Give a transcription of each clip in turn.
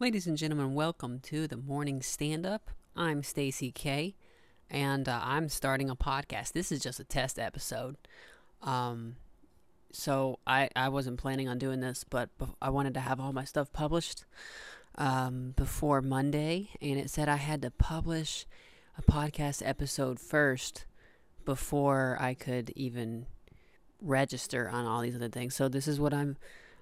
Ladies and gentlemen, welcome to the morning stand up. I'm Stacy K, and uh, I'm starting a podcast. This is just a test episode. Um, so I, I wasn't planning on doing this, but I wanted to have all my stuff published um, before Monday, and it said I had to publish a podcast episode first before I could even register on all these other things. So this is what I'm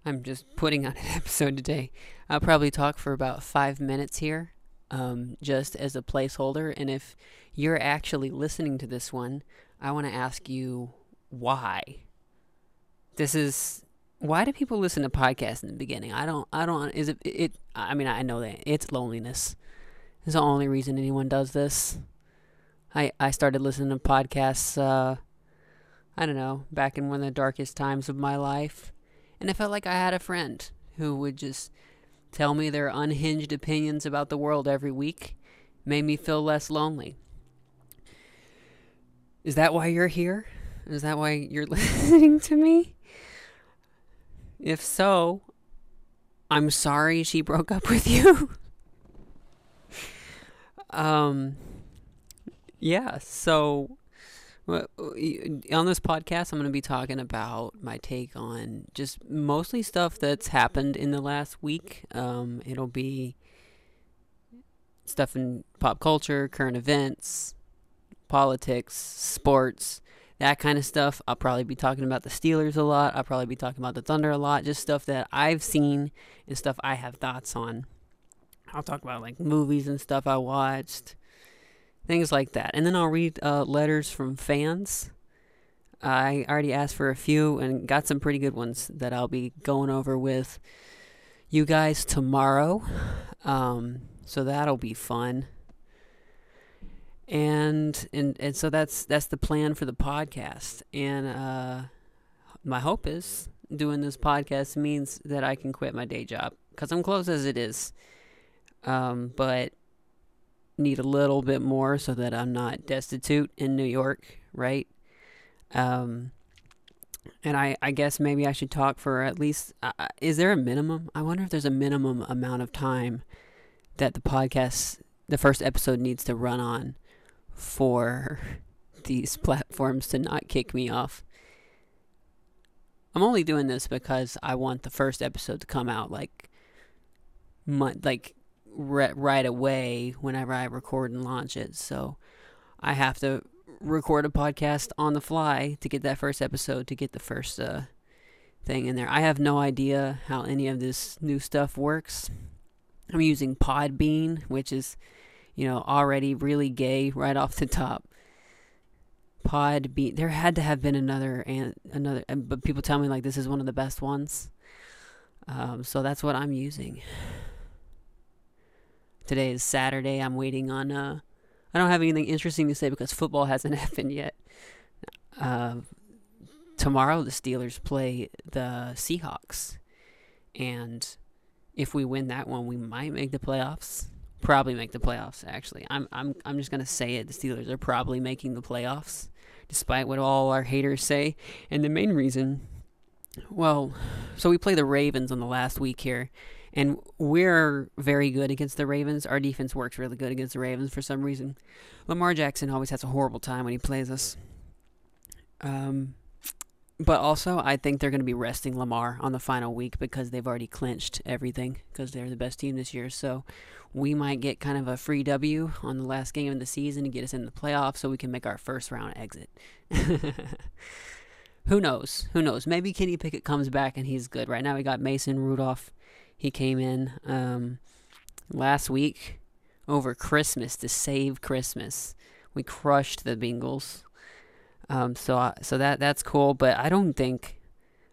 I'm just putting on an episode today. I'll probably talk for about five minutes here, um, just as a placeholder. And if you're actually listening to this one, I want to ask you why. This is why do people listen to podcasts in the beginning? I don't. I don't. Is it? It. I mean, I know that it's loneliness. It's the only reason anyone does this. I I started listening to podcasts. Uh, I don't know, back in one of the darkest times of my life and I felt like I had a friend who would just tell me their unhinged opinions about the world every week, made me feel less lonely. Is that why you're here? Is that why you're listening to me? If so, I'm sorry she broke up with you. um yeah, so on this podcast, I'm going to be talking about my take on just mostly stuff that's happened in the last week. Um, it'll be stuff in pop culture, current events, politics, sports, that kind of stuff. I'll probably be talking about the Steelers a lot. I'll probably be talking about the Thunder a lot. Just stuff that I've seen and stuff I have thoughts on. I'll talk about like movies and stuff I watched things like that. And then I'll read uh, letters from fans. I already asked for a few and got some pretty good ones that I'll be going over with you guys tomorrow. Um, so that'll be fun. And and and so that's that's the plan for the podcast. And uh, my hope is doing this podcast means that I can quit my day job because I'm close as it is. Um, but need a little bit more so that I'm not destitute in New York, right? Um, and I, I guess maybe I should talk for at least. Uh, uh, is there a minimum? I wonder if there's a minimum amount of time that the podcast, the first episode, needs to run on for these platforms to not kick me off. I'm only doing this because I want the first episode to come out like, month, like re- right away whenever I record and launch it. So I have to record a podcast on the fly to get that first episode to get the first uh, thing in there. I have no idea how any of this new stuff works. I'm using Podbean, which is, you know, already really gay right off the top. Podbean. There had to have been another and another, but people tell me like this is one of the best ones. Um, so that's what I'm using. Today is Saturday. I'm waiting on. Uh, I don't have anything interesting to say because football hasn't happened yet. Uh, tomorrow the Steelers play the Seahawks, and if we win that one, we might make the playoffs. Probably make the playoffs. Actually, I'm I'm I'm just gonna say it. The Steelers are probably making the playoffs, despite what all our haters say. And the main reason, well, so we play the Ravens on the last week here, and we're very good against the Ravens. Our defense works really good against the Ravens for some reason. Lamar Jackson always has a horrible time when he plays us. Um, but also, I think they're going to be resting Lamar on the final week because they've already clinched everything because they're the best team this year. So we might get kind of a free W on the last game of the season to get us in the playoffs so we can make our first round exit. Who knows? Who knows? Maybe Kenny Pickett comes back and he's good. Right now, we got Mason Rudolph he came in um, last week over Christmas to save Christmas. We crushed the Bengals. Um, so so that that's cool, but I don't think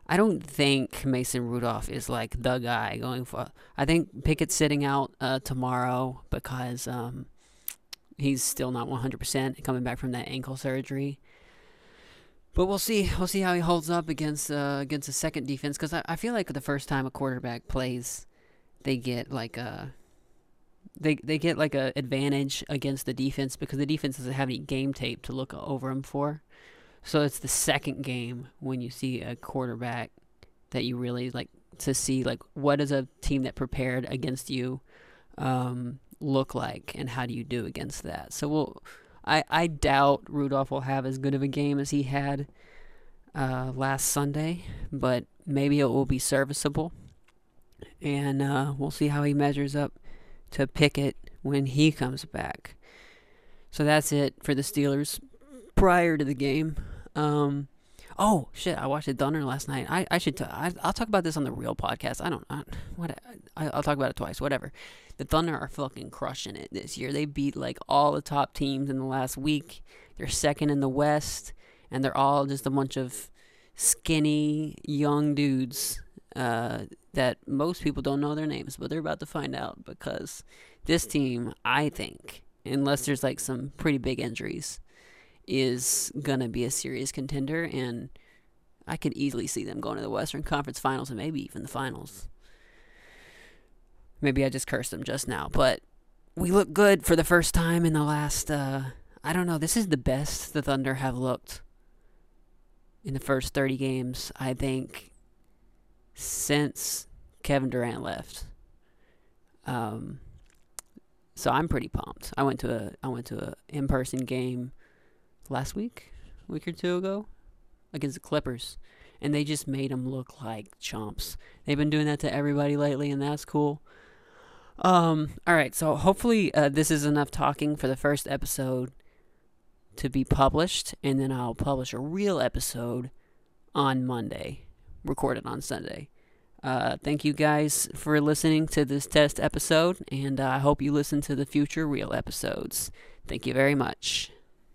I don't think Mason Rudolph is like the guy going for. I think Pickett's sitting out uh, tomorrow because um, he's still not 100% coming back from that ankle surgery. But we'll see. We'll see how he holds up against uh, against the second defense because I, I feel like the first time a quarterback plays, they get like a they they get like a advantage against the defense because the defense doesn't have any game tape to look over them for. So it's the second game when you see a quarterback that you really like to see like what does a team that prepared against you um, look like and how do you do against that. So we'll I I doubt Rudolph will have as good of a game as he had uh, last Sunday, but maybe it will be serviceable. And uh, we'll see how he measures up to Pickett when he comes back. So that's it for the Steelers prior to the game. Um, oh shit! I watched the Thunder last night. I, I should t- I, will talk about this on the real podcast. I don't I, what I, I'll talk about it twice. Whatever. The Thunder are fucking crushing it this year. They beat like all the top teams in the last week. They're second in the West, and they're all just a bunch of skinny young dudes uh, that most people don't know their names, but they're about to find out because this team, I think, unless there's like some pretty big injuries, is gonna be a serious contender, and I could easily see them going to the Western Conference Finals and maybe even the finals. Maybe I just cursed them just now, but we look good for the first time in the last. Uh, I don't know. This is the best the Thunder have looked in the first 30 games. I think since Kevin Durant left. Um, so I'm pretty pumped. I went to a I went to a in person game last week, week or two ago, against the Clippers, and they just made them look like chumps. They've been doing that to everybody lately, and that's cool. Um, all right, so hopefully uh, this is enough talking for the first episode to be published, and then I'll publish a real episode on Monday, recorded on Sunday. Uh, thank you guys for listening to this test episode, and I hope you listen to the future real episodes. Thank you very much.